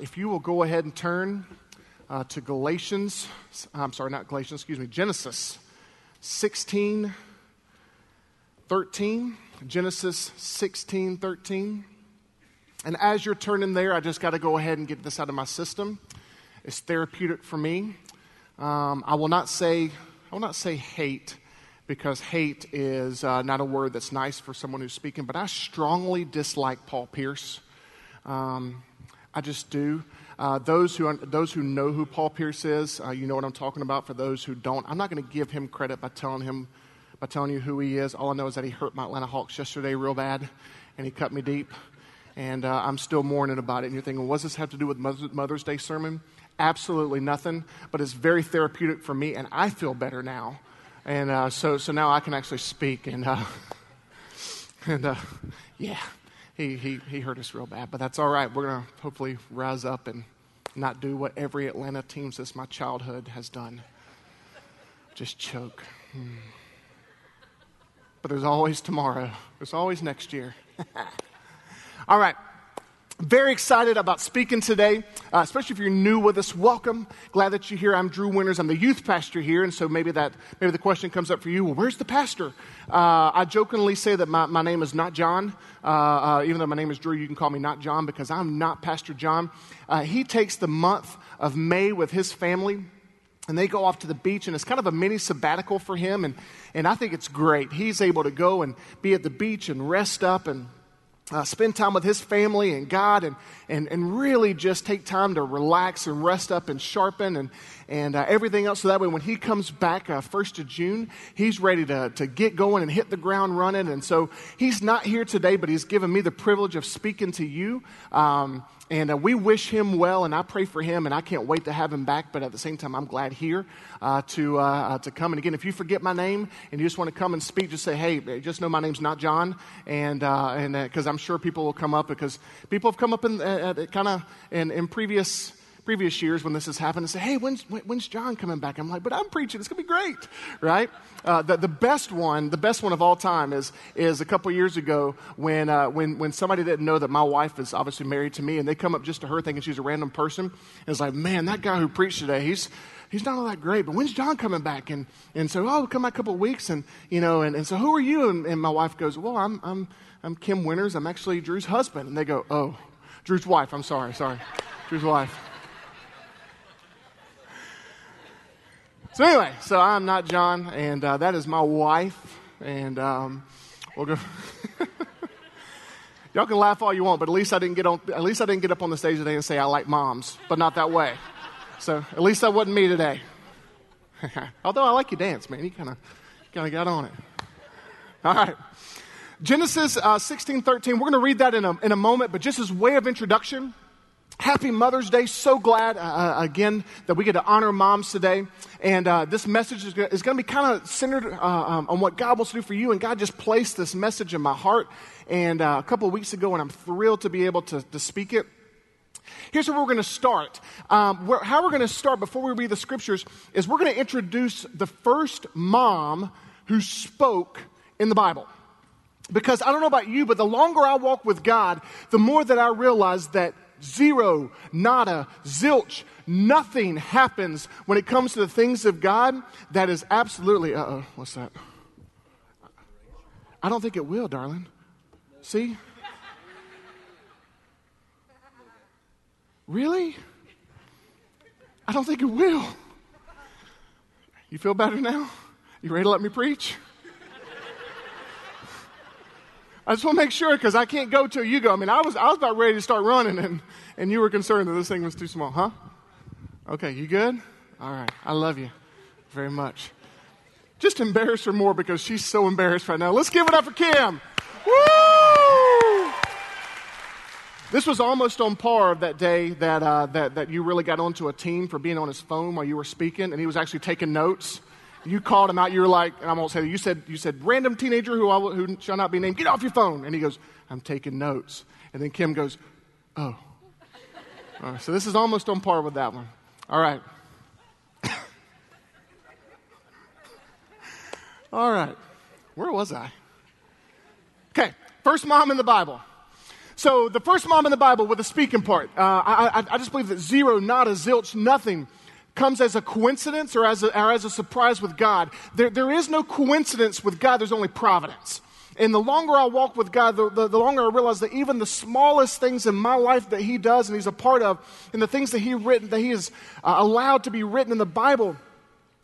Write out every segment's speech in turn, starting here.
if you will go ahead and turn uh, to Galatians, I'm sorry, not Galatians, excuse me, Genesis 16, 13. Genesis 16, 13. And as you're turning there, I just got to go ahead and get this out of my system. It's therapeutic for me. Um, I will not say, I will not say hate because hate is uh, not a word that's nice for someone who's speaking, but I strongly dislike Paul Pierce. Um, I just do. Uh, those, who, those who know who Paul Pierce is, uh, you know what I'm talking about. For those who don't, I'm not going to give him credit by telling him, by telling you who he is. All I know is that he hurt my Atlanta Hawks yesterday real bad, and he cut me deep, and uh, I'm still mourning about it. And you're thinking, what does this have to do with Mother's Day sermon? Absolutely nothing, but it's very therapeutic for me, and I feel better now and uh, so, so now I can actually speak. And, uh, and uh, yeah, he, he, he hurt us real bad. But that's all right. We're going to hopefully rise up and not do what every Atlanta team since my childhood has done just choke. Hmm. But there's always tomorrow, there's always next year. all right. Very excited about speaking today, uh, especially if you're new with us. Welcome. Glad that you're here. I'm Drew Winters. I'm the youth pastor here, and so maybe that maybe the question comes up for you. Well, where's the pastor? Uh, I jokingly say that my, my name is not John. Uh, uh even though my name is Drew, you can call me not John because I'm not Pastor John. Uh, he takes the month of May with his family and they go off to the beach and it's kind of a mini sabbatical for him and, and i think it's great he's able to go and be at the beach and rest up and uh, spend time with his family and God and, and, and really just take time to relax and rest up and sharpen and, and uh, everything else. So that way, when he comes back uh, 1st of June, he's ready to, to get going and hit the ground running. And so he's not here today, but he's given me the privilege of speaking to you. Um, and uh, we wish him well, and I pray for him, and I can't wait to have him back. But at the same time, I'm glad here uh, to, uh, uh to come. And again, if you forget my name and you just want to come and speak, just say, hey, just know my name's not John. And because uh, I'm sure people will come up because people have come up in kind of in, in previous previous years when this has happened and say, hey, when's, when's John coming back? I'm like, but I'm preaching. It's going to be great, right? Uh, the, the best one, the best one of all time is, is a couple years ago when, uh, when, when somebody didn't know that my wife is obviously married to me and they come up just to her thinking she's a random person. And it's like, man, that guy who preached today, he's, he's not all that great, but when's John coming back? And, and so, oh, come back a couple of weeks. And, you know, and, and so who are you? And, and my wife goes, well, I'm, I'm, I'm Kim Winters. I'm actually Drew's husband. And they go, oh, Drew's wife. I'm sorry, sorry. Drew's wife. So, anyway, so I'm not John, and uh, that is my wife. And um, we'll go. Y'all can laugh all you want, but at least I didn't get on. At least I didn't get up on the stage today and say I like moms, but not that way. So at least that wasn't me today. Although I like your dance, man. You kind of kind of got on it. All right. Genesis uh, 16, 13. We're going to read that in a, in a moment, but just as way of introduction, Happy Mother's Day. So glad, uh, uh, again, that we get to honor moms today. And uh, this message is, going to be kind of centered uh, um, on what God wants to do for you. And God just placed this message in my heart. And uh, a couple of weeks ago, and I'm thrilled to be able to, to speak it. Here's where we're going to start. Um, where, how we're going to start before we read the scriptures is we're going to introduce the first mom who spoke in the Bible. Because I don't know about you, but the longer I walk with God, the more that I realize that Zero, nada, zilch, nothing happens when it comes to the things of God that is absolutely, uh oh, what's that? I don't think it will, darling. See? Really? I don't think it will. You feel better now? You ready to let me preach? I just want to make sure because I can't go till you go. I mean, I was, I was about ready to start running, and, and you were concerned that this thing was too small, huh? Okay, you good? All right. I love you very much. Just embarrass her more because she's so embarrassed right now. Let's give it up for Kim. Woo! This was almost on par of that day that, uh, that, that you really got onto a team for being on his phone while you were speaking, and he was actually taking notes. You called him out. You were like, and I won't say that. You said, you said, random teenager who, I, who shall not be named, get off your phone. And he goes, I'm taking notes. And then Kim goes, oh. All right, so this is almost on par with that one. All right. All right. Where was I? Okay, first mom in the Bible. So the first mom in the Bible with the speaking part, uh, I, I, I just believe that zero, not a zilch, nothing comes as a coincidence or as a, or as a surprise with God. There, there is no coincidence with God, there's only providence. And the longer I walk with God, the, the, the, longer I realize that even the smallest things in my life that He does and He's a part of, and the things that He written, that He has uh, allowed to be written in the Bible,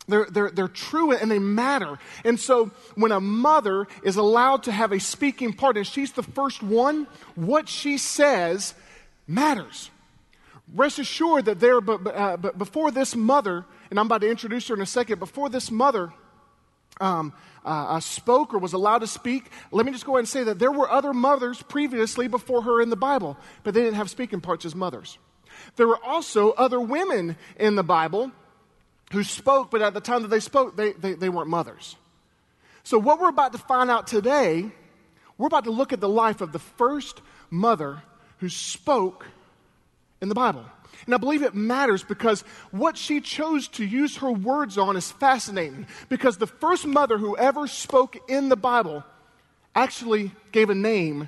they're, they're, they're true and they matter. And so when a mother is allowed to have a speaking part, and she's the first one, what she says matters. Rest assured that there, but, uh, but before this mother, and I'm about to introduce her in a second, before this mother um, uh, uh, spoke or was allowed to speak, let me just go ahead and say that there were other mothers previously before her in the Bible, but they didn't have speaking parts as mothers. There were also other women in the Bible who spoke, but at the time that they spoke, they, they, they weren't mothers. So, what we're about to find out today, we're about to look at the life of the first mother who spoke in the Bible. And I believe it matters because what she chose to use her words on is fascinating. Because the first mother who ever spoke in the Bible actually gave a name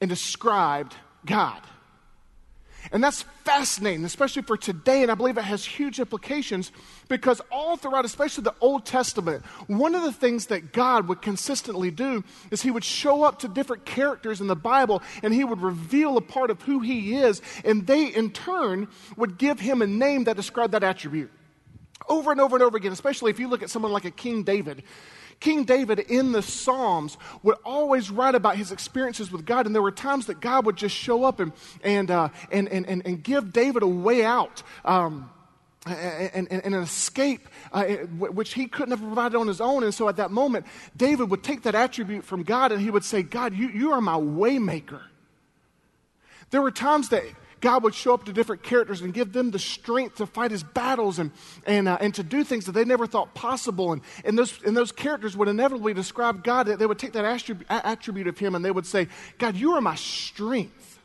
and described God. And that's fascinating, especially for today, and I believe it has huge implications because all throughout, especially the Old Testament, one of the things that God would consistently do is He would show up to different characters in the Bible and He would reveal a part of who He is, and they in turn would give Him a name that described that attribute. Over and over and over again, especially if you look at someone like a King David. King David in the Psalms would always write about his experiences with God, and there were times that God would just show up and, and, uh, and, and, and, and, give David a way out. Um, and, and, and, an escape uh, which he couldn't have provided on his own. And so at that moment, David would take that attribute from God and he would say, God, you, you are my waymaker. There were times that God would show up to different characters and give them the strength to fight his battles and, and, uh, and to do things that they never thought possible. And, and, those, and those characters would inevitably describe God. They would take that attribute, attribute of him and they would say, God, you are my strength.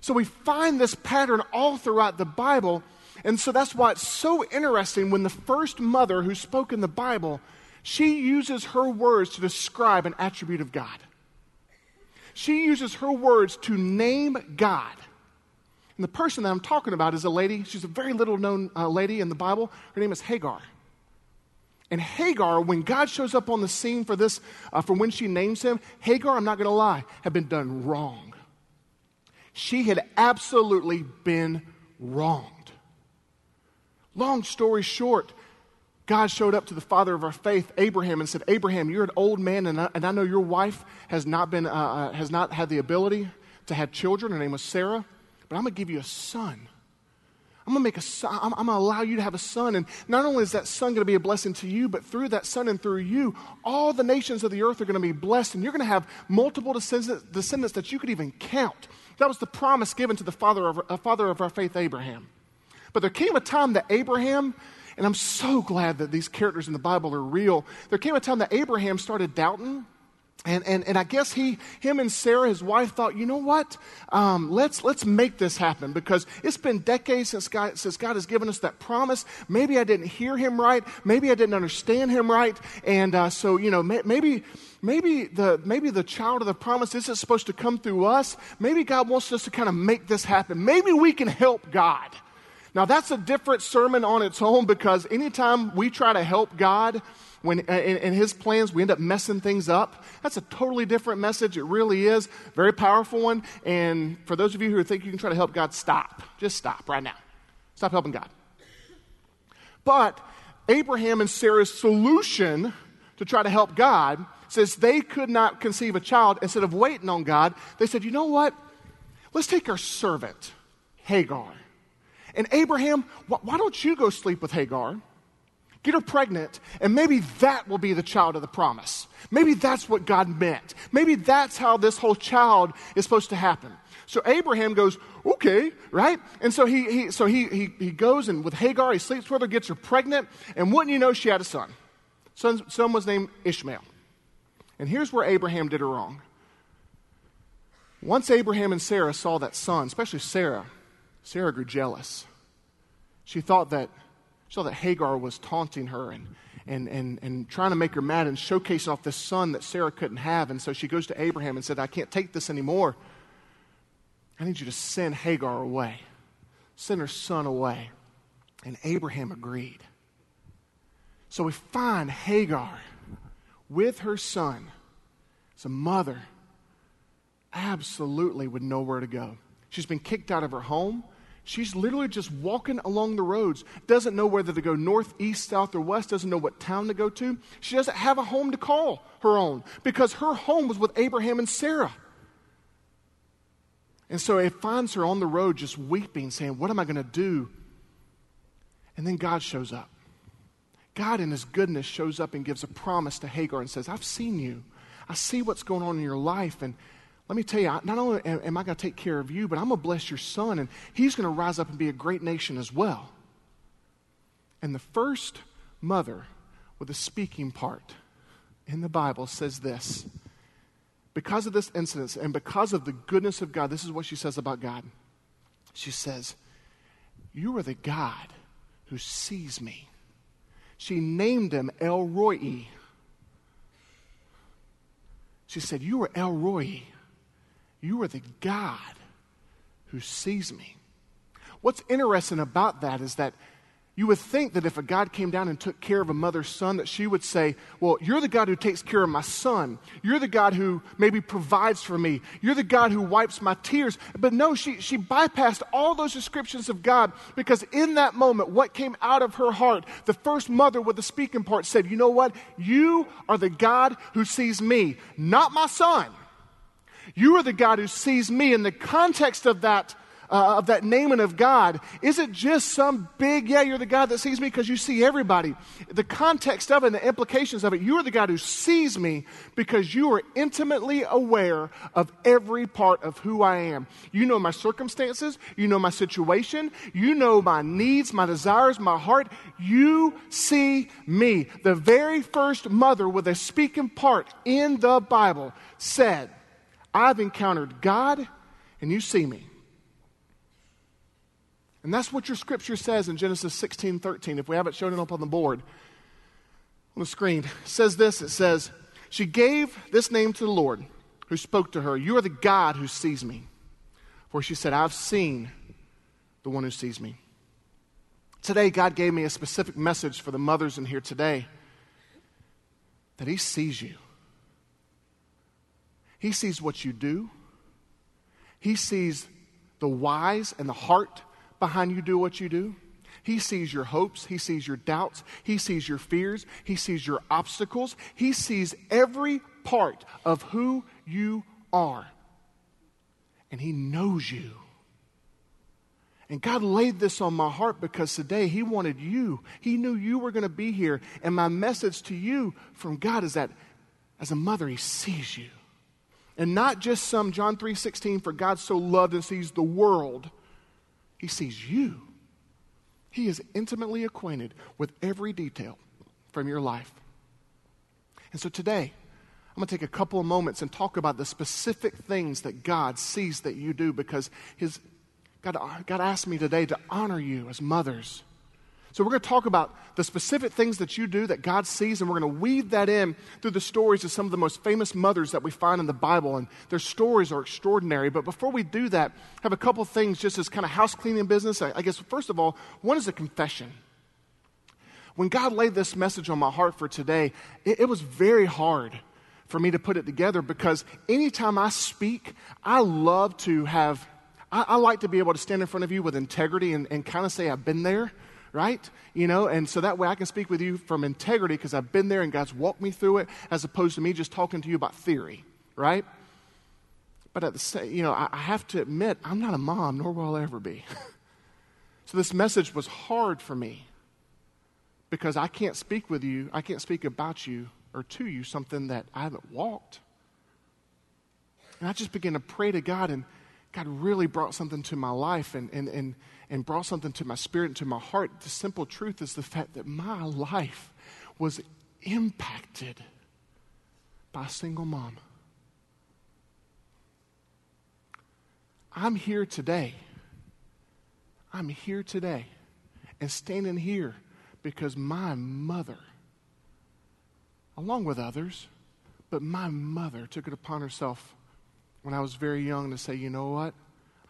So we find this pattern all throughout the Bible. And so that's why it's so interesting when the first mother who spoke in the Bible, she uses her words to describe an attribute of God. She uses her words to name God. And the person that I'm talking about is a lady. She's a very little known uh, lady in the Bible. Her name is Hagar. And Hagar, when God shows up on the scene for this, uh, for when she names him, Hagar, I'm not going to lie, had been done wrong. She had absolutely been wronged. Long story short, God showed up to the father of our faith, Abraham, and said, Abraham, you're an old man, and I, and I know your wife has not, been, uh, uh has not had the ability to have children. Her name was Sarah but I'm going to give you a son. I'm going to make a son. I'm, I'm going to allow you to have a son. And not only is that son going to be a blessing to you, but through that son and through you, all the nations of the earth are going to be blessed. And you're going to have multiple descendants, descendants that you could even count. That was the promise given to the father of, uh, father of our faith, Abraham. But there came a time that Abraham, and I'm so glad that these characters in the Bible are real, there came a time that Abraham started doubting and, and, and I guess he, him and Sarah, his wife, thought, you know what? Um, let's, let's make this happen because it's been decades since God, since God has given us that promise. Maybe I didn't hear him right. Maybe I didn't understand him right. And uh, so, you know, may, maybe, maybe, the, maybe the child of the promise isn't supposed to come through us. Maybe God wants us to kind of make this happen. Maybe we can help God. Now, that's a different sermon on its own because anytime we try to help God, when uh, in, in, his plans we end up messing things up. That's a totally different message. It really is. Very powerful one. And for those of you who think you can try to help God, stop. Just stop right now. Stop helping God. But Abraham and Sarah's solution to try to help God says they could not conceive a child. Instead of waiting on God, they said, you know what? Let's take our servant, Hagar. And Abraham, why don't you go sleep with Hagar? Get her pregnant, and maybe that will be the child of the promise. Maybe that's what God meant. Maybe that's how this whole child is supposed to happen. So Abraham goes, okay, right? And so he, he so he, he, he goes and with Hagar, he sleeps with her, gets her pregnant, and wouldn't you know, she had a son. Son, son was named Ishmael. And here's where Abraham did her wrong. Once Abraham and Sarah saw that son, especially Sarah, Sarah grew jealous. She thought that saw that Hagar was taunting her and, and, and, and trying to make her mad and showcasing off this son that Sarah couldn't have. And so she goes to Abraham and said, I can't take this anymore. I need you to send Hagar away, send her son away. And Abraham agreed. So we find Hagar with her son as a mother absolutely would nowhere to go. She's been kicked out of her home. She's literally just walking along the roads, doesn't know whether to go north, east, south, or west, doesn't know what town to go to. She doesn't have a home to call her own because her home was with Abraham and Sarah. And so it finds her on the road just weeping, saying, What am I going to do? And then God shows up. God, in His goodness, shows up and gives a promise to Hagar and says, I've seen you. I see what's going on in your life. And let me tell you, not only am I going to take care of you, but I'm going to bless your son, and he's going to rise up and be a great nation as well. And the first mother with a speaking part in the Bible says this because of this incident and because of the goodness of God, this is what she says about God. She says, You are the God who sees me. She named him El Roi. She said, You are El Roi. You are the God who sees me. What's interesting about that is that you would think that if a God came down and took care of a mother's son, that she would say, Well, you're the God who takes care of my son. You're the God who maybe provides for me. You're the God who wipes my tears. But no, she, she bypassed all those descriptions of God because in that moment, what came out of her heart, the first mother with the speaking part said, You know what? You are the God who sees me, not my son. You are the God who sees me. In the context of that, uh, of that naming of God isn't just some big, yeah, you're the God that sees me because you see everybody. The context of it and the implications of it, you are the God who sees me because you are intimately aware of every part of who I am. You know my circumstances, you know my situation, you know my needs, my desires, my heart. You see me. The very first mother with a speaking part in the Bible said, I've encountered God and you see me. And that's what your scripture says in Genesis 16 13. If we haven't shown it up on the board, on the screen, says this it says, She gave this name to the Lord who spoke to her, You are the God who sees me. For she said, I've seen the one who sees me. Today, God gave me a specific message for the mothers in here today that He sees you. He sees what you do, He sees the whys and the heart behind you do what you do. He sees your hopes. He sees your doubts. He sees your fears. He sees your obstacles. He sees every part of who you are. And He knows you. And God laid this on my heart because today He wanted you. He knew you were going to be here. And my message to you from God is that as a mother, He sees you. And not just some John 3:16 for God so loved and sees the world he sees you. He is intimately acquainted with every detail from your life. And so today, I'm going to take a couple of moments and talk about the specific things that God sees that you do because his, God, God asked me today to honor you as mothers so, we're going to talk about the specific things that you do that God sees, and we're going to weave that in through the stories of some of the most famous mothers that we find in the Bible. And their stories are extraordinary. But before we do that, I have a couple things just as kind of house cleaning business. I, guess, first of all, one is a confession. When God laid this message on my heart for today, it, it was very hard for me to put it together because anytime I speak, I love to have, I, I like to be able to stand in front of you with integrity and, and kind of say, I've been there right? You know, and so that way I can speak with you from integrity because I've been there and God's walked me through it as opposed to me just talking to you about theory, right? But at the same, you know, I, I have to admit, I'm not a mom, nor will I ever be. so this message was hard for me because I can't speak with you, I can't speak about you or to you something that I haven't walked. And I just began to pray to God, and God really brought something to my life. And, and, and and brought something to my spirit and to my heart. The simple truth is the fact that my life was impacted by a single mom. I'm here today. I'm here today and standing here because my mother, along with others, but my mother took it upon herself when I was very young to say, you know what?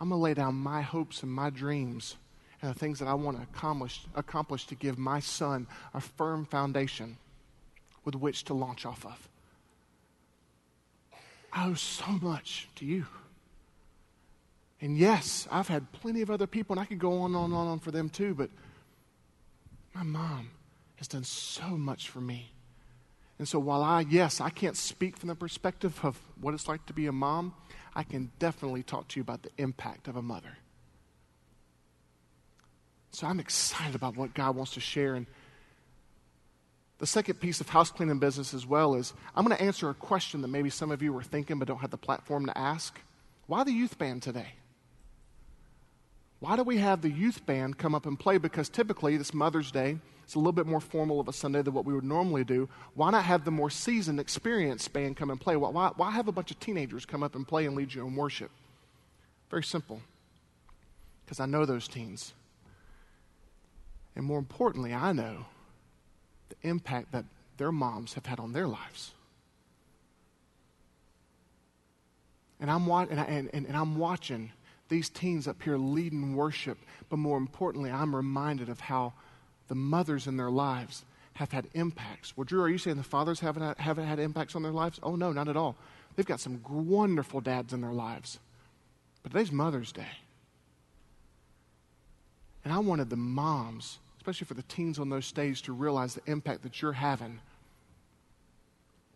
I'm going to lay down my hopes and my dreams and the things that I want to accomplish, accomplish to give my son a firm foundation with which to launch off of. I owe so much to you. And yes, I've had plenty of other people, and I could go on and on and on for them too, but my mom has done so much for me. And so while I, yes, I can't speak from the perspective of what it's like to be a mom, I can definitely talk to you about the impact of a mother. So I'm excited about what God wants to share. And the second piece of house cleaning business as well is I'm going to answer a question that maybe some of you were thinking but don't have the platform to ask. Why the youth band today? Why do we have the youth band come up and play? Because typically, this Mother's Day, it's a little bit more formal of a Sunday than what we would normally do. Why not have the more seasoned, experienced band come and play? Why, why have a bunch of teenagers come up and play and lead you in worship? Very simple. Because I know those teens. And more importantly, I know the impact that their moms have had on their lives. And I'm, and, I, and, and, and I'm watching these teens up here leading worship, but more importantly, I'm reminded of how the mothers in their lives have had impacts. Well, Drew, are you saying the fathers haven't had, haven't had impacts on their lives? Oh, no, not at all. They've got some wonderful dads in their lives. But today's Mother's Day. And I wanted the moms, especially for the teens on those stages, to realize the impact that you're having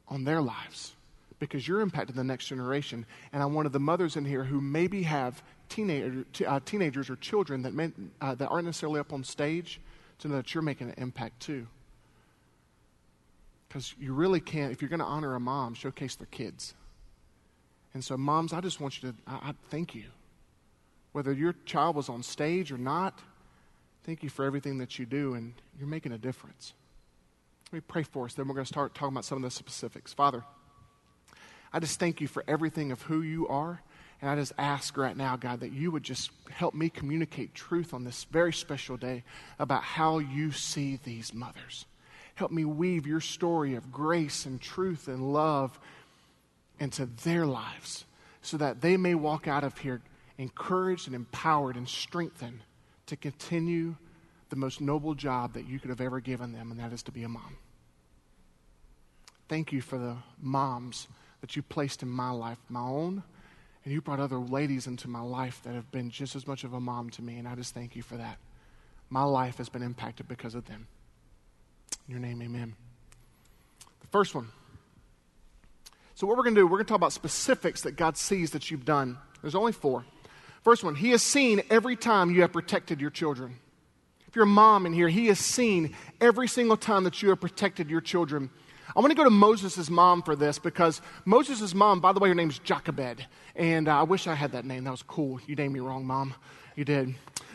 on their lives because you're impacting the next generation. And I wanted the mothers in here who maybe have teenager, uh, teenagers or children that, may, uh, that aren't necessarily up on stage to know that you're making an impact too. Because you really can't, if you're going to honor a mom, showcase their kids. And so, moms, I just want you to, I, I thank you. Whether your child was on stage or not, thank you for everything that you do, and you're making a difference. Let me pray for us, then we're going to start talking about some of the specifics. Father, I just thank you for everything of who you are. And I just ask right now, God, that you would just help me communicate truth on this very special day about how you see these mothers. Help me weave your story of grace and truth and love into their lives so that they may walk out of here encouraged and empowered and strengthened to continue the most noble job that you could have ever given them, and that is to be a mom. Thank you for the moms that you placed in my life, my own and you brought other ladies into my life that have been just as much of a mom to me, and I just thank you for that. My life has been impacted because of them. In your name, amen. The first one. So, what we're going to do, we're going to talk about specifics that God sees that you've done. There's only four. First one, He has seen every time you have protected your children. If you're a mom in here, He has seen every single time that you have protected your children. I want to go to Moses' mom for this because Moses' mom, by the way, her name's Jochebed. And uh, I wish I had that name. That was cool. You named me wrong, mom. You did,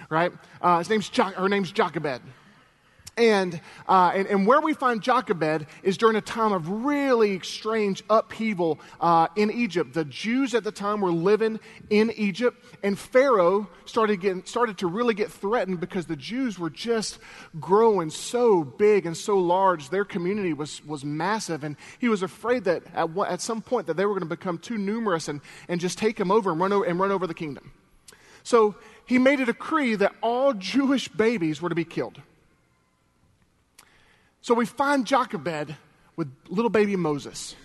right? Uh, his name's jo- her name's Jochebed. And, uh, and, and, where we find Jochebed is during a time of really strange upheaval uh, in Egypt. The Jews at the time were living in Egypt, and Pharaoh started, getting, started to really get threatened because the Jews were just growing so big and so large. Their community was, was massive, and he was afraid that at, at some point that they were going to become too numerous and, and just take him over and run over, and run over the kingdom. So he made a decree that all Jewish babies were to be killed. So we find Jochebed with little baby Moses.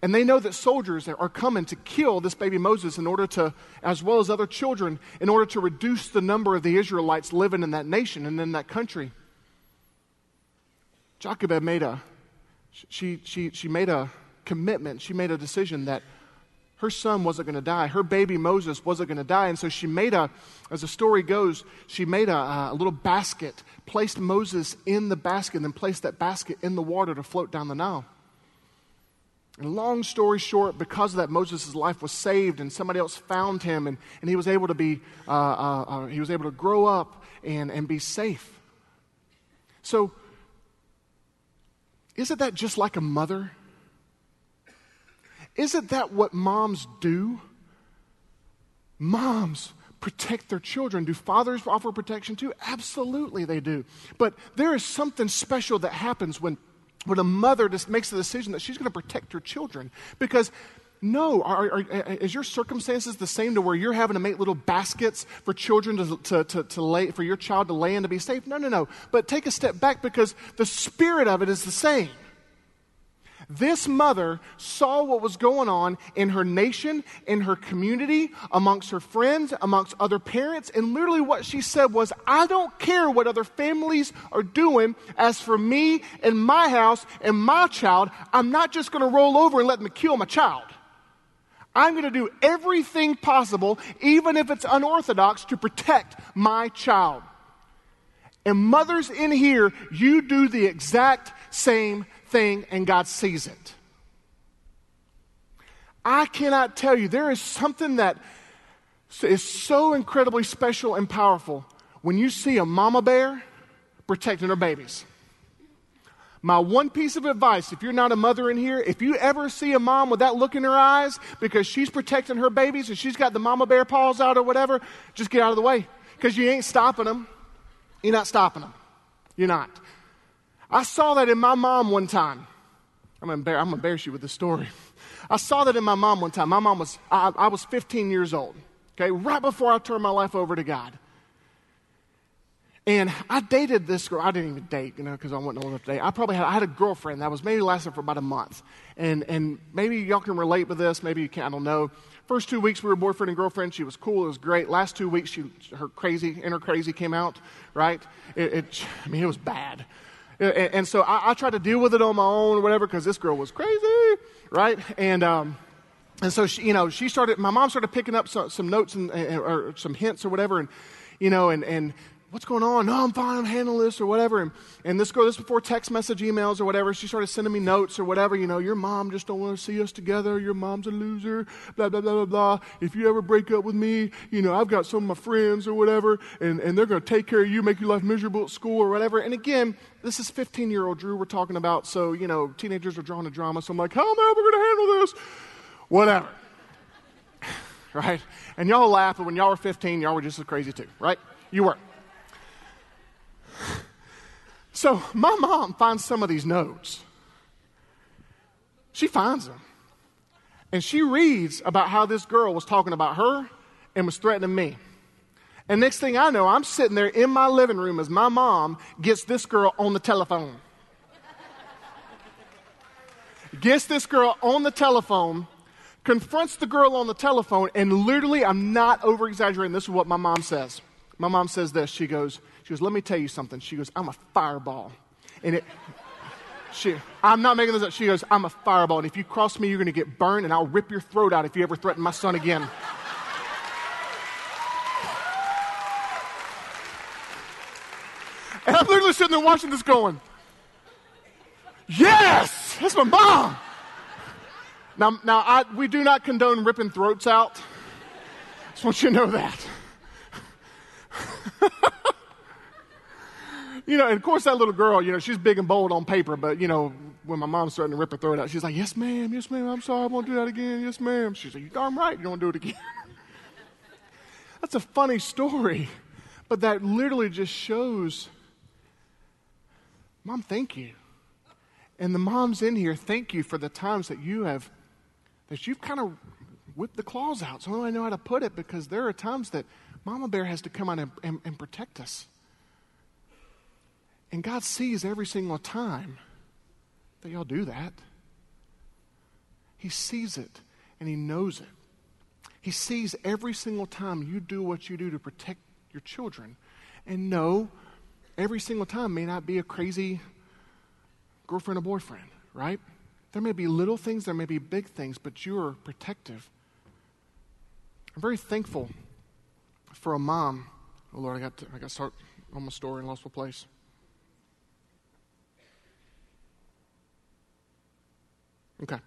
And they know that soldiers are coming to kill this baby Moses in order to, as well as other children, in order to reduce the number of the Israelites living in that nation and in that country. Jochebed made a, she, she, she made a commitment, she made a decision that her son wasn't going to die. Her baby Moses wasn't going to die. And so she made a, as the story goes, she made a, a, little basket, placed Moses in the basket, and then placed that basket in the water to float down the Nile. And long story short, because of that, Moses' life was saved, and somebody else found him, and, and he was able to be, uh, uh, uh, he was able to grow up and, and be safe. So, isn't that just like a mother? Isn't that what moms do? Moms protect their children. Do fathers offer protection too? Absolutely, they do. But there is something special that happens when, when a mother just makes the decision that she's going to protect her children. Because No. Are, are, is your circumstances the same to where you're having to make little baskets for children to, to, to, to lay, for your child to lay in to be safe? No, no, no. But take a step back because the spirit of it is the same. This mother saw what was going on in her nation, in her community, amongst her friends, amongst other parents, and literally what she said was, I don't care what other families are doing. As for me and my house and my child, I'm not just going to roll over and let them kill my child. I'm going to do everything possible, even if it's unorthodox, to protect my child. And mothers in here, you do the exact same thing and God sees it. I cannot tell you, there is something that is so incredibly special and powerful when you see a mama bear protecting her babies. My one piece of advice, if you're not a mother in here, if you ever see a mom with that look in her eyes because she's protecting her babies and she's got the mama bear paws out or whatever, just get out of the way because you ain't stopping them. You're not stopping them. You're not. I saw that in my mom one time. I'm going to embarrass you with the story. I saw that in my mom one time. My mom was, I, I was 15 years old, okay, right before I turned my life over to God. And I dated this girl. I didn't even date, you know, because I wasn't old enough to date. I probably had, I had a girlfriend that was maybe lasted for about a month. And, and maybe y'all can relate with this. Maybe you can't, I don't know. First two weeks we were boyfriend and girlfriend. She was cool. It was great. Last two weeks, she, her crazy, inner crazy came out, right? It, it I mean, it was bad. And, and so I, I, tried to deal with it on my own or whatever because this girl was crazy, right? And, um, and so, she, you know, she started, my mom started picking up some, some notes and, or some hints or whatever. And, you know, and, and what's going on? No, I'm fine. I'm handling this or whatever. And, and this girl, this before text message emails or whatever, she started sending me notes or whatever. You know, your mom just don't want to see us together. Your mom's a loser. Blah, blah, blah, blah, blah. If you ever break up with me, you know, I've got some of my friends or whatever, and, and they're going to take care of you, make your life miserable at school or whatever. And again, this is 15 year old Drew we're talking about. So, you know, teenagers are drawn to drama. So I'm like, how am I ever going to handle this? Whatever. right? And y'all laugh, but when y'all were 15, y'all were just as crazy too, right? You were. So my mom finds some of these notes. She finds them. And she reads about how this girl was talking about her and was threatening me. And next thing I know, I'm sitting there in my living room as my mom gets this girl on the telephone. gets this girl on the telephone, confronts the girl on the telephone, and literally, I'm not over exaggerating. This is what my mom says. My mom says this. She goes, she goes, let me tell you something. She goes, I'm a fireball. And it, she, I'm not making this up. She goes, I'm a fireball. And if you cross me, you're going to get burned, and I'll rip your throat out if you ever threaten my son again. and I'm literally sitting there watching this going, Yes, that's my mom. Now, now I, we do not condone ripping throats out. Just want you to know that. you know, and of course, that little girl, you know, she's big and bold on paper, but, you know, when my mom's starting to rip her throat out, she's like, Yes, ma'am, yes, ma'am, I'm sorry, I won't do that again, yes, ma'am. She's like, You darn right, you don't do it again. That's a funny story, but that literally just shows, Mom, thank you. And the moms in here, thank you for the times that you have, that you've kind of whipped the claws out. So I know how to put it because there are times that Mama Bear has to come out and, and, and protect us. And God sees every single time that y'all do that. He sees it and He knows it. He sees every single time you do what you do to protect your children. And no, every single time may not be a crazy girlfriend or boyfriend, right? There may be little things, there may be big things, but you are protective. I'm very thankful for a mom. Oh Lord, I got to, I got to start on my story in Lost Place. Okay.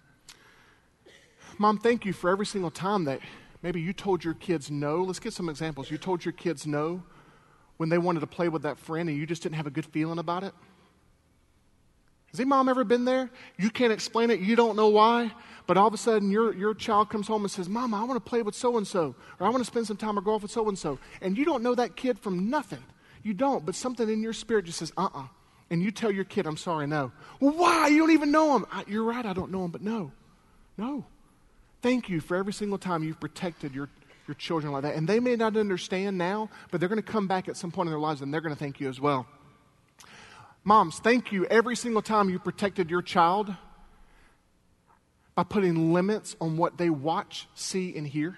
Mom, thank you for every single time that maybe you told your kids no. Let's get some examples. You told your kids no when they wanted to play with that friend and you just didn't have a good feeling about it. Has any mom ever been there? You can't explain it, you don't know why, but all of a sudden your, your child comes home and says, Mama, I want to play with so and so, or I want to spend some time or golf with so and so. And you don't know that kid from nothing. You don't, but something in your spirit just says, uh uh-uh. uh and you tell your kid, I'm sorry, no. Well, why? You don't even know him. I, you're right, I don't know him, but no. No. Thank you for every single time you've protected your, your children like that. And they may not understand now, but they're going to come back at some point in their lives and they're going to thank you as well. Moms, thank you every single time you protected your child by putting limits on what they watch, see, and hear.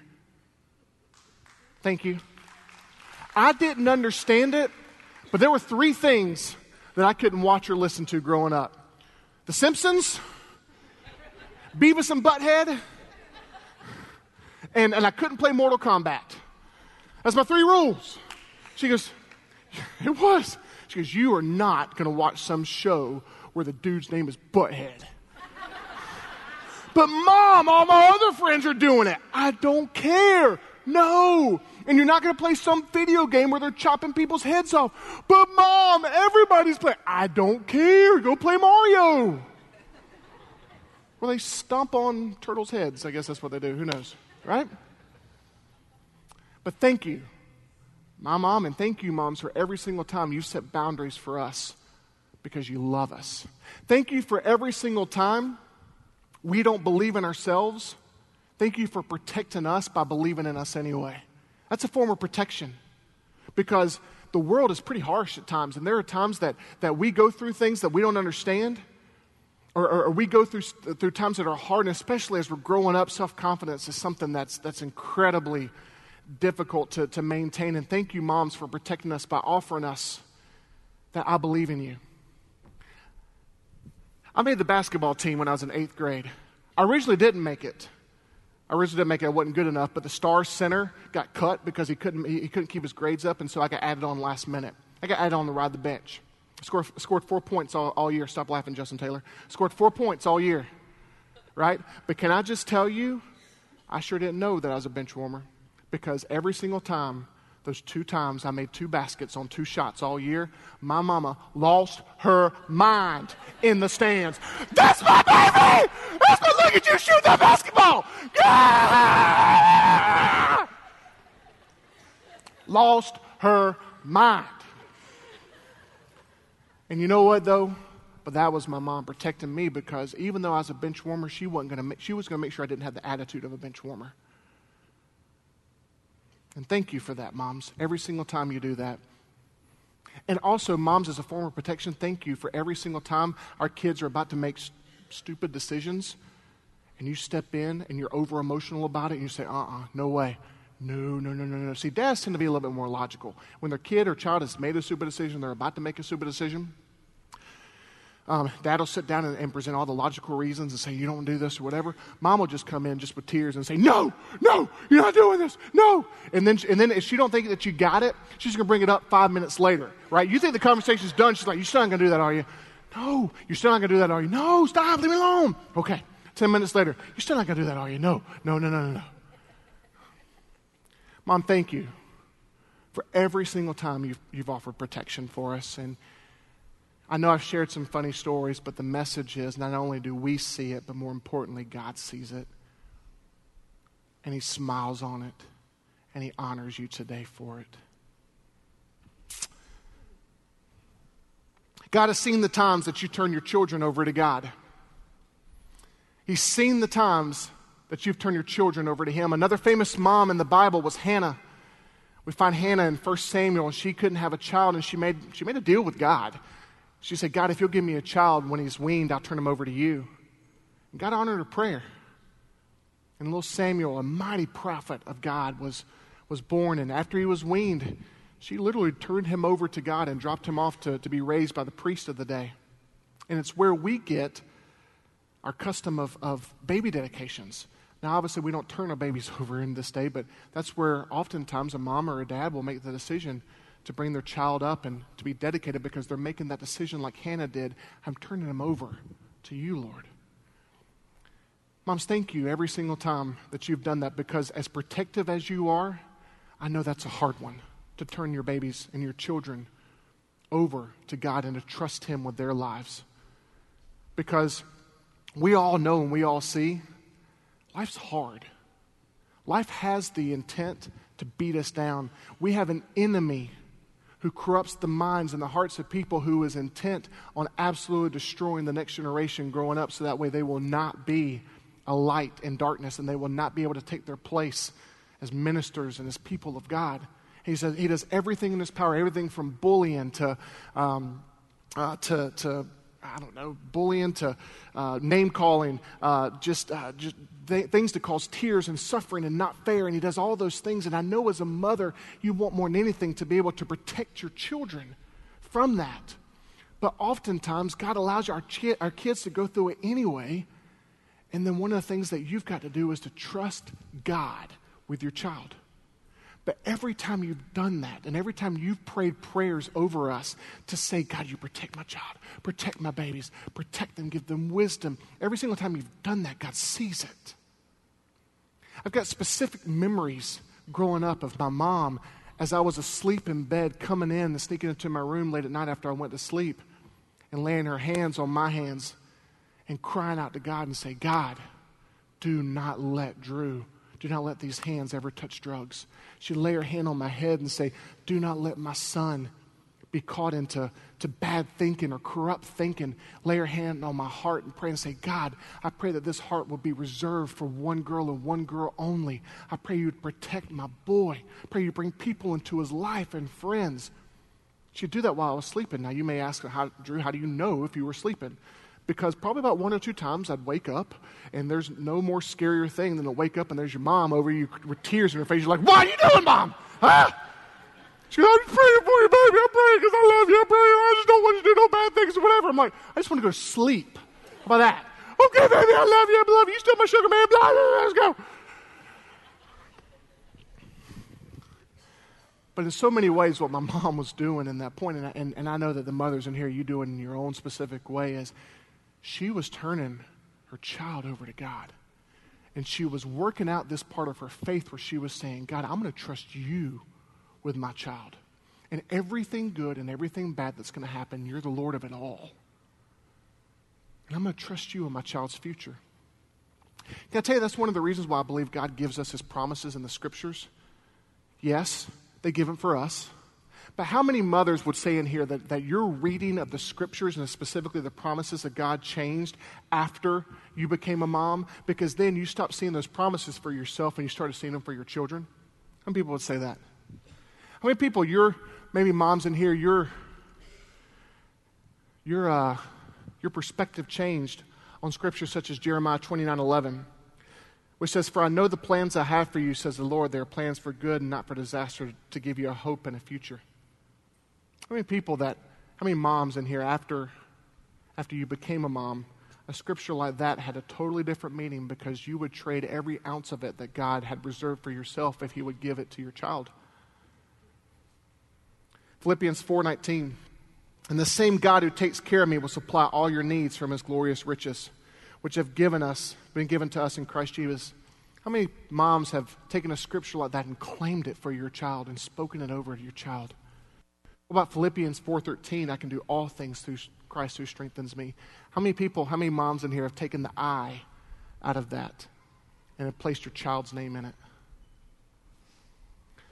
Thank you. I didn't understand it, but there were three things that I couldn't watch or listen to growing up The Simpsons, Beavis and Butthead, and, and I couldn't play Mortal Kombat. That's my three rules. She goes, It was. She goes, You are not going to watch some show where the dude's name is Butthead. but mom, all my other friends are doing it. I don't care. No. And you're not going to play some video game where they're chopping people's heads off. But mom, everybody's playing. I don't care. Go play Mario. Well, they stomp on turtles' heads. I guess that's what they do. Who knows? Right? But thank you, my mom, and thank you, moms, for every single time you set boundaries for us because you love us. Thank you for every single time we don't believe in ourselves. Thank you for protecting us by believing in us anyway. That's a form of protection because the world is pretty harsh at times, and there are times that, that we go through things that we don't understand or, or, or, we go through, through times that are hard, and especially as we're growing up, self confidence is something that's, that's incredibly difficult to, to maintain. And thank you, moms, for protecting us by offering us that I believe in you. I made the basketball team when I was in eighth grade. I originally didn't make it. I originally didn't make it. I wasn't good enough, but the star center got cut because he couldn't, he, he couldn't keep his grades up, and so I got added on last minute. I got added on to ride the bench. Scored, scored four points all, all year. Stop laughing, Justin Taylor. Scored four points all year, right? But can I just tell you, I sure didn't know that I was a bench warmer because every single time, those two times I made two baskets on two shots all year, my mama lost her mind in the stands. That's my baby! That's my look at you shoot that basketball! Yeah! Lost her mind. And you know what, though? But that was my mom protecting me because even though I was a bench warmer, she, wasn't gonna she was to make sure I didn't have the attitude of a bench warmer. And thank you for that, moms, every single time you do that. And also, moms, as a form of protection, thank you for every single time our kids are about to make st- stupid decisions and you step in and you're over emotional about it and you say, uh uh-uh, uh no way. No, no, no, no, no. See, dads tend to be a little bit more logical. When their kid or child has made a stupid decision, they're about to make a stupid decision, um, dad will sit down and, and, present all the logical reasons and say, You don't do this or whatever. Mom will just come in just with tears and say, No, no, you're not doing this. No. And then, and then if she don't think that you got it, she's going to bring it up five minutes later, right? You think the conversation's done. She's like, You're still not going to do that, are you? No. You're still not going to do that, are you? No, stop, leave me alone. Okay. Ten minutes later, You're still not going to do that, are you? No, no, no, no, no, no. Mom, thank you for every single time you've, you've offered protection for us. And I know I've shared some funny stories, but the message is not only do we see it, but more importantly, God sees it. And He smiles on it, and He honors you today for it. God has seen the times that you turn your children over to God. He's seen the times that you've turned your children over to Him. Another famous mom in the Bible was Hannah. We find Hannah in 1 Samuel, and she couldn't have a child, and she made, she made a deal with God. She said, God, if you'll give me a child when he's weaned, I'll turn him over to you. And God honored her prayer. And little Samuel, a mighty prophet of God, was, was born. And after he was weaned, she literally turned him over to God and dropped him off to, to be raised by the priest of the day. And it's where we get our custom of, of baby dedications. Now, obviously, we don't turn our babies over in this day, but that's where oftentimes a mom or a dad will make the decision to bring their child up and to be dedicated because they're making that decision like Hannah did. I'm turning them over to you, Lord. Moms, thank you every single time that you've done that because as protective as you are, I know that's a hard one to turn your babies and your children over to God and to trust Him with their lives. Because we all know and we all see life's hard. Life has the intent to beat us down. We have an enemy who corrupts the minds and the hearts of people who is intent on absolutely destroying the next generation growing up so that way they will not be a light in darkness, and they will not be able to take their place as ministers and as people of God. He says he does everything in his power, everything from bullying to, um, uh, to, to I don't know, bullying to uh, name calling, uh, just, uh, just th- things to cause tears and suffering and not fair. And he does all those things. And I know as a mother, you want more than anything to be able to protect your children from that. But oftentimes, God allows our, chi- our kids to go through it anyway. And then one of the things that you've got to do is to trust God with your child. But every time you've done that, and every time you've prayed prayers over us to say, God, you protect my child, protect my babies, protect them, give them wisdom, every single time you've done that, God sees it. I've got specific memories growing up of my mom as I was asleep in bed, coming in and sneaking into my room late at night after I went to sleep and laying her hands on my hands and crying out to God and say, God, do not let Drew do not let these hands ever touch drugs. She'd lay her hand on my head and say, Do not let my son be caught into to bad thinking or corrupt thinking. Lay her hand on my heart and pray and say, God, I pray that this heart will be reserved for one girl and one girl only. I pray you'd protect my boy. I pray you bring people into his life and friends. She'd do that while I was sleeping. Now, you may ask, how, Drew, how do you know if you were sleeping? Because probably about one or two times I'd wake up, and there's no more scarier thing than to wake up and there's your mom over you with tears in her face. You're like, "What are you doing, mom? Huh?" She goes, "I'm praying for you, baby. I'm praying because I love you. I'm praying. I just don't want you to do no bad things or whatever." I'm like, "I just want to go to sleep." How about that? Okay, baby, I love you. I love you. You still my sugar man. Blah, blah, blah, let's go. But in so many ways, what my mom was doing in that point, and I, and, and I know that the mothers in here, you do it in your own specific way, is she was turning her child over to God. And she was working out this part of her faith where she was saying, God, I'm going to trust you with my child. And everything good and everything bad that's going to happen, you're the Lord of it all. And I'm going to trust you in my child's future. Can I tell you that's one of the reasons why I believe God gives us his promises in the scriptures? Yes, they give them for us. But how many mothers would say in here that, that your reading of the scriptures and specifically the promises of God changed after you became a mom? Because then you stopped seeing those promises for yourself and you started seeing them for your children? How many people would say that? How many people, you're maybe moms in here, your, your, uh, your perspective changed on scriptures such as Jeremiah 29 11 which says, For I know the plans I have for you, says the Lord. They are plans for good and not for disaster, to give you a hope and a future. How many people that, how many moms in here after, after you became a mom, a scripture like that had a totally different meaning because you would trade every ounce of it that God had reserved for yourself if He would give it to your child. Philippians 4:19 And the same God who takes care of me will supply all your needs from his glorious riches which have given us been given to us in Christ Jesus. How many moms have taken a scripture like that and claimed it for your child and spoken it over to your child? What about Philippians 4:13? I can do all things through Christ who strengthens me. How many people, how many moms in here have taken the I out of that and have placed your child's name in it?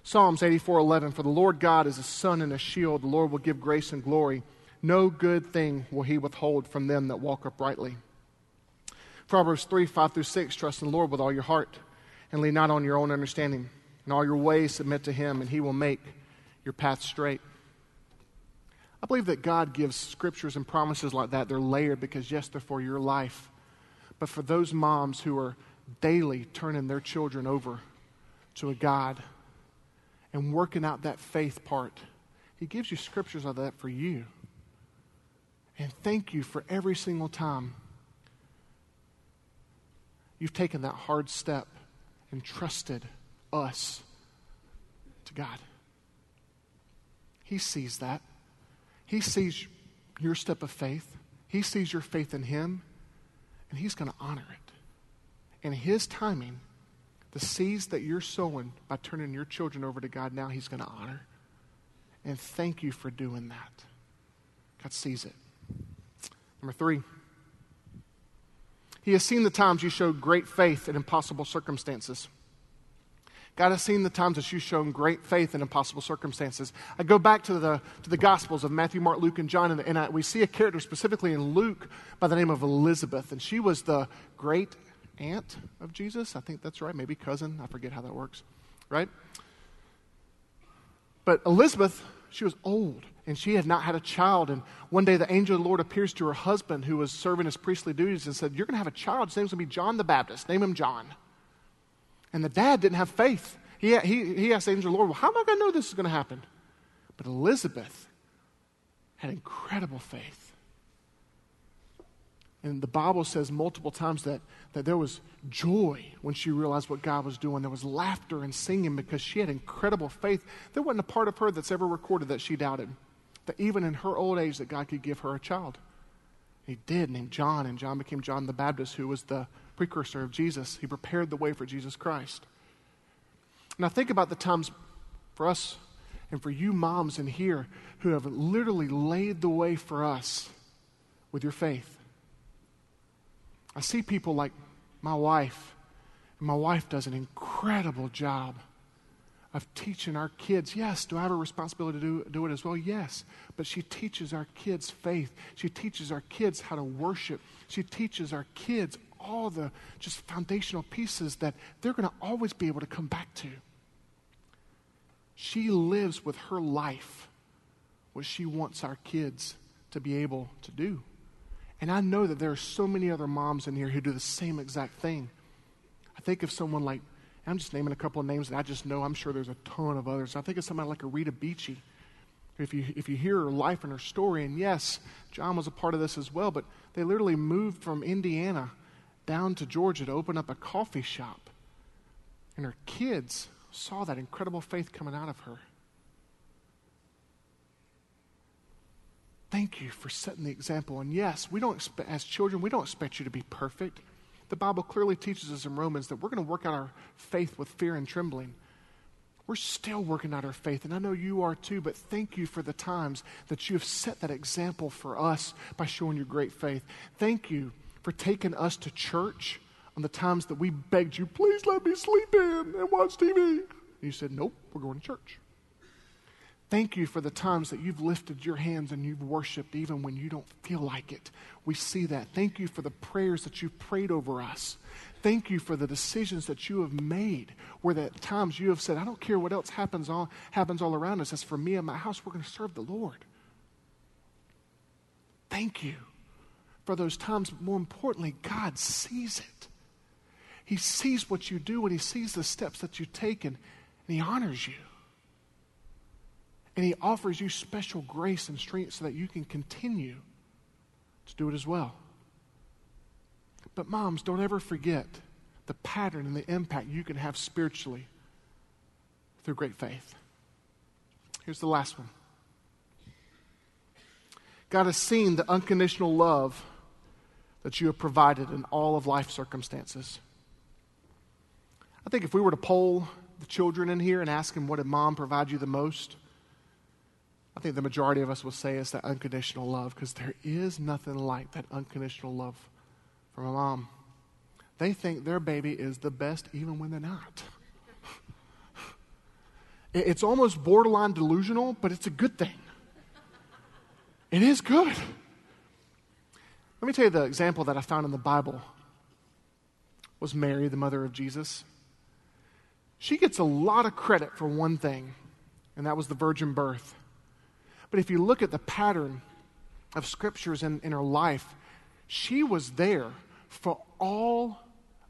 Psalms 84:11 For the Lord God is a sun and a shield. The Lord will give grace and glory. No good thing will he withhold from them that walk uprightly. Proverbs 3 5 through 6 Trust in the Lord with all your heart and lean not on your own understanding. In all your ways submit to him, and he will make your path straight. I believe that God gives scriptures and promises like that. They're layered because, yes, they're for your life. But for those moms who are daily turning their children over to a God and working out that faith part, He gives you scriptures like that for you. And thank you for every single time you've taken that hard step and trusted us to God. He sees that. He sees your step of faith, He sees your faith in Him, and He's going to honor it. In His timing, the seeds that you're sowing by turning your children over to God now, He's going to honor. And thank you for doing that. God sees it. Number three, He has seen the times you showed great faith in impossible circumstances. God has seen the times that you've shown great faith in impossible circumstances. I go back to the, to the Gospels of Matthew, Mark, Luke, and John, and, and I, we see a character specifically in Luke by the name of Elizabeth. And she was the great aunt of Jesus. I think that's right. Maybe cousin. I forget how that works. Right? But Elizabeth, she was old and she had not had a child. And one day the angel of the Lord appears to her husband who was serving his priestly duties and said, You're going to have a child. His name's going to be John the Baptist. Name him John. And the dad didn't have faith. He, he, he asked the angel Lord, Well, how am I going to know this is going to happen? But Elizabeth had incredible faith. And the Bible says multiple times that, that there was joy when she realized what God was doing. There was laughter and singing because she had incredible faith. There wasn't a part of her that's ever recorded that she doubted. That even in her old age that God could give her a child. He did, named John, and John became John the Baptist, who was the precursor of Jesus. He prepared the way for Jesus Christ. Now think about the times for us and for you moms in here who have literally laid the way for us with your faith. I see people like my wife, and my wife does an incredible job of teaching our kids. Yes, do I have a responsibility to do, do it as well? Yes. But she teaches our kids faith. She teaches our kids how to worship. She teaches our kids all the just foundational pieces that they're going to always be able to come back to. She lives with her life what she wants our kids to be able to do. And I know that there are so many other moms in here who do the same exact thing. I think of someone like, I'm just naming a couple of names that I just know, I'm sure there's a ton of others. I think of somebody like a Rita Beachy. If you, if you hear her life and her story, and yes, John was a part of this as well, but they literally moved from Indiana down to Georgia to open up a coffee shop. And her kids saw that incredible faith coming out of her. Thank you for setting the example. And yes, we don't expect, as children, we don't expect you to be perfect. The Bible clearly teaches us in Romans that we're going to work out our faith with fear and trembling. We're still working out our faith, and I know you are too, but thank you for the times that you have set that example for us by showing your great faith. Thank you for taking us to church on the times that we begged you, please let me sleep in and watch TV. And you said, nope, we're going to church. Thank you for the times that you've lifted your hands and you've worshiped even when you don't feel like it. We see that. Thank you for the prayers that you've prayed over us. Thank you for the decisions that you have made where at times you have said, I don't care what else happens all, happens all around us. As for me and my house, we're going to serve the Lord. Thank you for those times. But more importantly, God sees it. He sees what you do and He sees the steps that you take and, and He honors you. And He offers you special grace and strength so that you can continue to do it as well. But, moms, don't ever forget the pattern and the impact you can have spiritually through great faith. Here's the last one God has seen the unconditional love that you have provided in all of life circumstances. I think if we were to poll the children in here and ask them what did mom provide you the most, I think the majority of us will say it's that unconditional love because there is nothing like that unconditional love from a mom. They think their baby is the best even when they're not. It's almost borderline delusional, but it's a good thing. It is good. Let me tell you the example that I found in the Bible was Mary, the mother of Jesus. She gets a lot of credit for one thing, and that was the virgin birth. But if you look at the pattern of scriptures in, in her life, she was there for all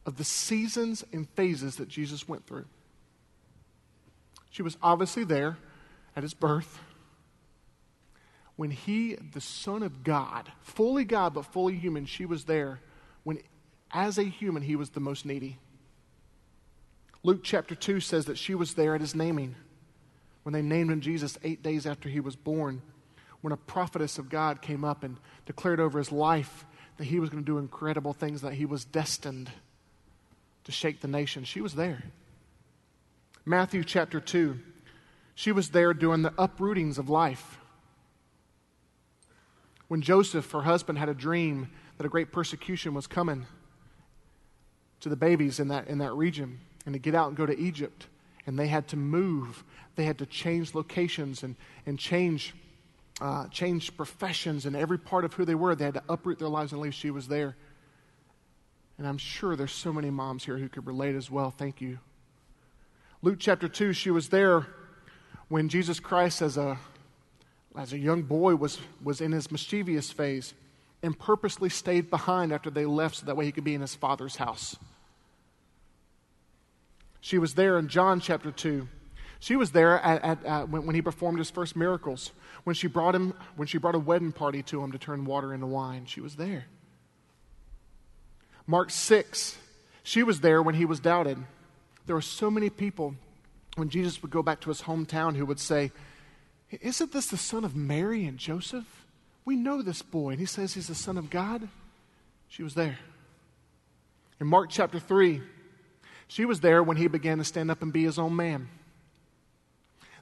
of the seasons and phases that Jesus went through. She was obviously there at his birth. When he, the Son of God, fully God but fully human, she was there when, as a human, he was the most needy. Luke chapter 2 says that she was there at his naming when they named him Jesus eight days after he was born, when a prophetess of God came up and declared over his life that he was going to do incredible things, that he was destined to shake the nation. She was there. Matthew chapter 2, she was there during the uprootings of life. When Joseph, her husband, had a dream that a great persecution was coming to the babies in that, in that region and to get out and go to Egypt, and they had to move they had to change locations and, and change, uh, change professions and every part of who they were. They had to uproot their lives and leave. She was there. And I'm sure there's so many moms here who could relate as well. Thank you. Luke chapter 2, she was there when Jesus Christ, as a, as a young boy, was, was in his mischievous phase and purposely stayed behind after they left so that way he could be in his father's house. She was there in John chapter 2. She was there at, at, at, when, when he performed his first miracles, when she, brought him, when she brought a wedding party to him to turn water into wine. She was there. Mark 6, she was there when he was doubted. There were so many people when Jesus would go back to his hometown who would say, Isn't this the son of Mary and Joseph? We know this boy. And he says he's the son of God. She was there. In Mark chapter 3, she was there when he began to stand up and be his own man.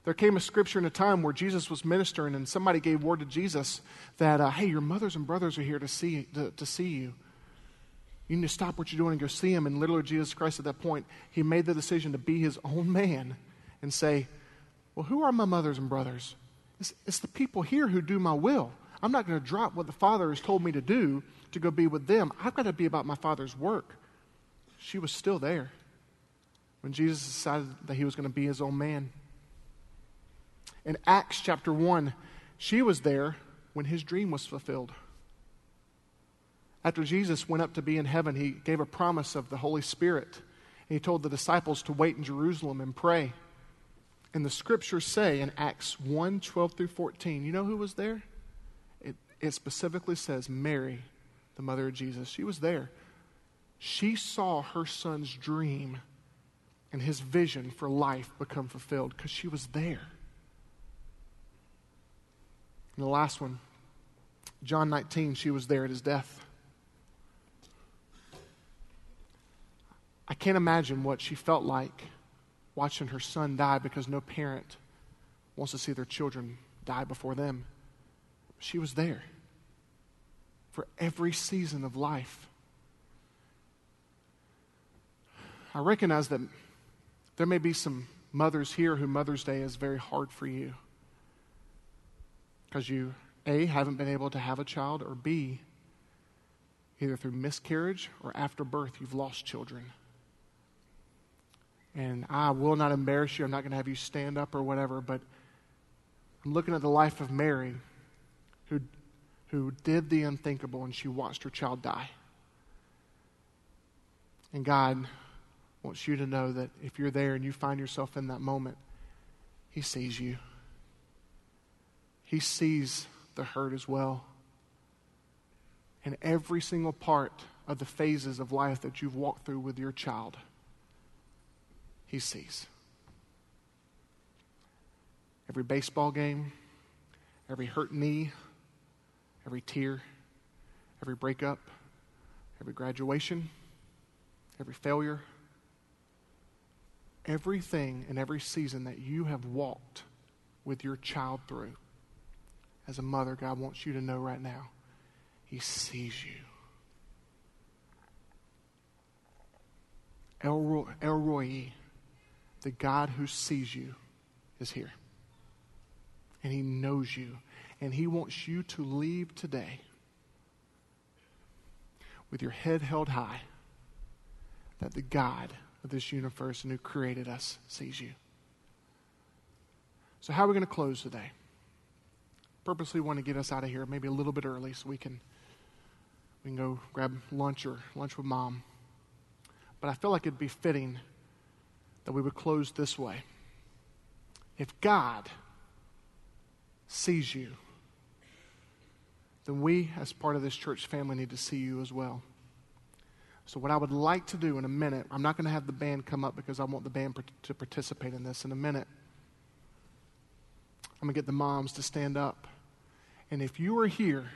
There came a scripture in a time where Jesus was ministering, and somebody gave word to Jesus that, uh, hey, your mothers and brothers are here to see, to, to see you. You need to stop what you're doing and go see him. And literally, Jesus Christ at that point, he made the decision to be his own man and say, Well, who are my mothers and brothers? It's, it's the people here who do my will. I'm not going to drop what the Father has told me to do to go be with them. I've got to be about my Father's work. She was still there when Jesus decided that he was going to be his own man. In Acts chapter 1, she was there when his dream was fulfilled. After Jesus went up to be in heaven, he gave a promise of the Holy Spirit. And he told the disciples to wait in Jerusalem and pray. And the scriptures say in Acts 1 12 through 14, you know who was there? It, it specifically says Mary, the mother of Jesus. She was there. She saw her son's dream and his vision for life become fulfilled because she was there. And the last one, John 19, she was there at his death. I can't imagine what she felt like watching her son die because no parent wants to see their children die before them. She was there for every season of life. I recognize that there may be some mothers here who Mother's Day is very hard for you because you, A, haven't been able to have a child, or B, either through miscarriage or after birth, you've lost children. And I will not embarrass you. I'm not going to have you stand up or whatever, but I'm looking at the life of Mary, who, who did the unthinkable and she watched her child die. And God wants you to know that if you're there and you find yourself in that moment, He sees you. He sees the hurt as well. And every single part of the phases of life that you've walked through with your child, He sees. Every baseball game, every hurt knee, every tear, every breakup, every graduation, every failure everything and every season that you have walked with your child through. As a mother, God wants you to know right now, He sees you. El Roi, El Roi, the God who sees you, is here. And He knows you. And He wants you to leave today with your head held high that the God of this universe and who created us sees you. So, how are we going to close today? Purposely want to get us out of here maybe a little bit early so we can we can go grab lunch or lunch with mom. But I feel like it'd be fitting that we would close this way. If God sees you, then we, as part of this church family, need to see you as well. So, what I would like to do in a minute, I'm not going to have the band come up because I want the band to participate in this in a minute. I'm going to get the moms to stand up. And if you are here,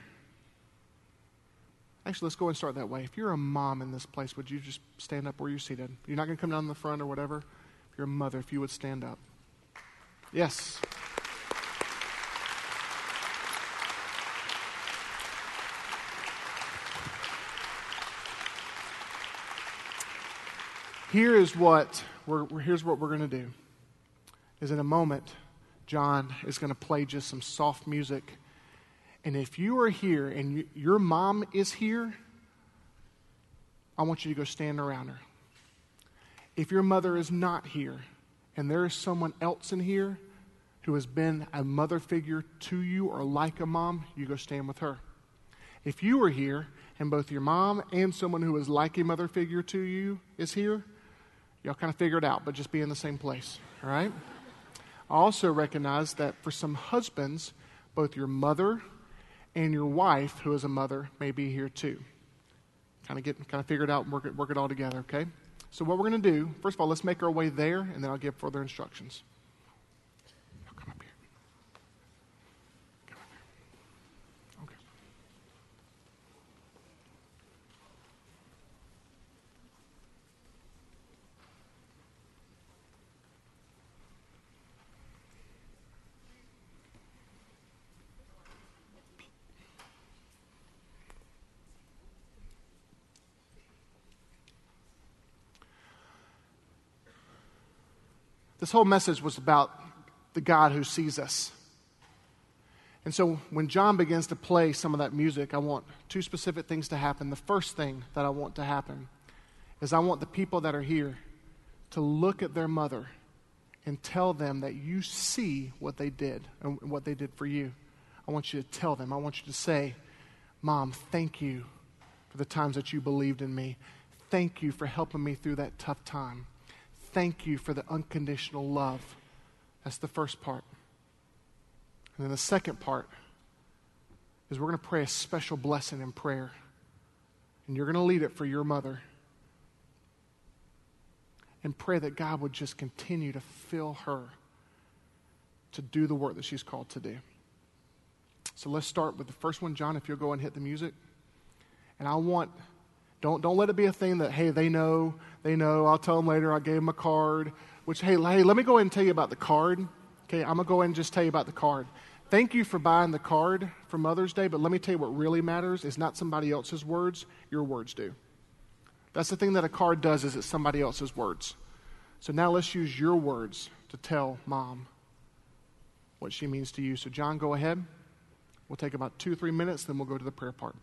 actually, let's go and start that way. If you're a mom in this place, would you just stand up where you're seated? You're not going to come down in the front or whatever. If mother, if you would stand up. Yes. here is what we're, here's what we're going to do is in a moment john is going to play just some soft music and if you are here and you, your mom is here I want you to go stand around her. If your mother is not here and there is someone else in here who has been a mother figure to you or like a mom, you go stand with her. If you are here and both your mom and someone who is like a mother figure to you is here, y'all kind of figure it out, but just be in the same place, all right? I also recognize that for some husbands, both your mother and your wife, who is a mother, may be here too. Kind of get kind of figure it out and work it, work it all together, okay? So what we're going to do, first of all, let's make our way there, and then I'll give further instructions. This whole message was about the God who sees us. And so when John begins to play some of that music, I want two specific things to happen. The first thing that I want to happen is I want the people that are here to look at their mother and tell them that you see what they did and what they did for you. I want you to tell them. I want you to say, Mom, thank you for the times that you believed in me. Thank you for helping me through that tough time thank you for the unconditional love. That's the first part. And then the second part is we're going to pray a special blessing in prayer. And you're going to lead it for your mother. And pray that God would just continue to fill her to do the work that she's called to do. So let's start with the first one, John, if you'll go and hit the music. And I want don't, don't let it be a thing that, hey, they know, they know, I'll tell them later, I gave them a card. Which, hey, hey, let me go ahead and tell you about the card. Okay, I'm going to go ahead and just tell you about the card. Thank you for buying the card for Mother's Day, but let me tell you what really matters is not somebody else's words, your words do. That's the thing that a card does is it's somebody else's words. So now let's use your words to tell mom what she means to you. So John, go ahead. We'll take about two three minutes, then we'll go to the prayer part.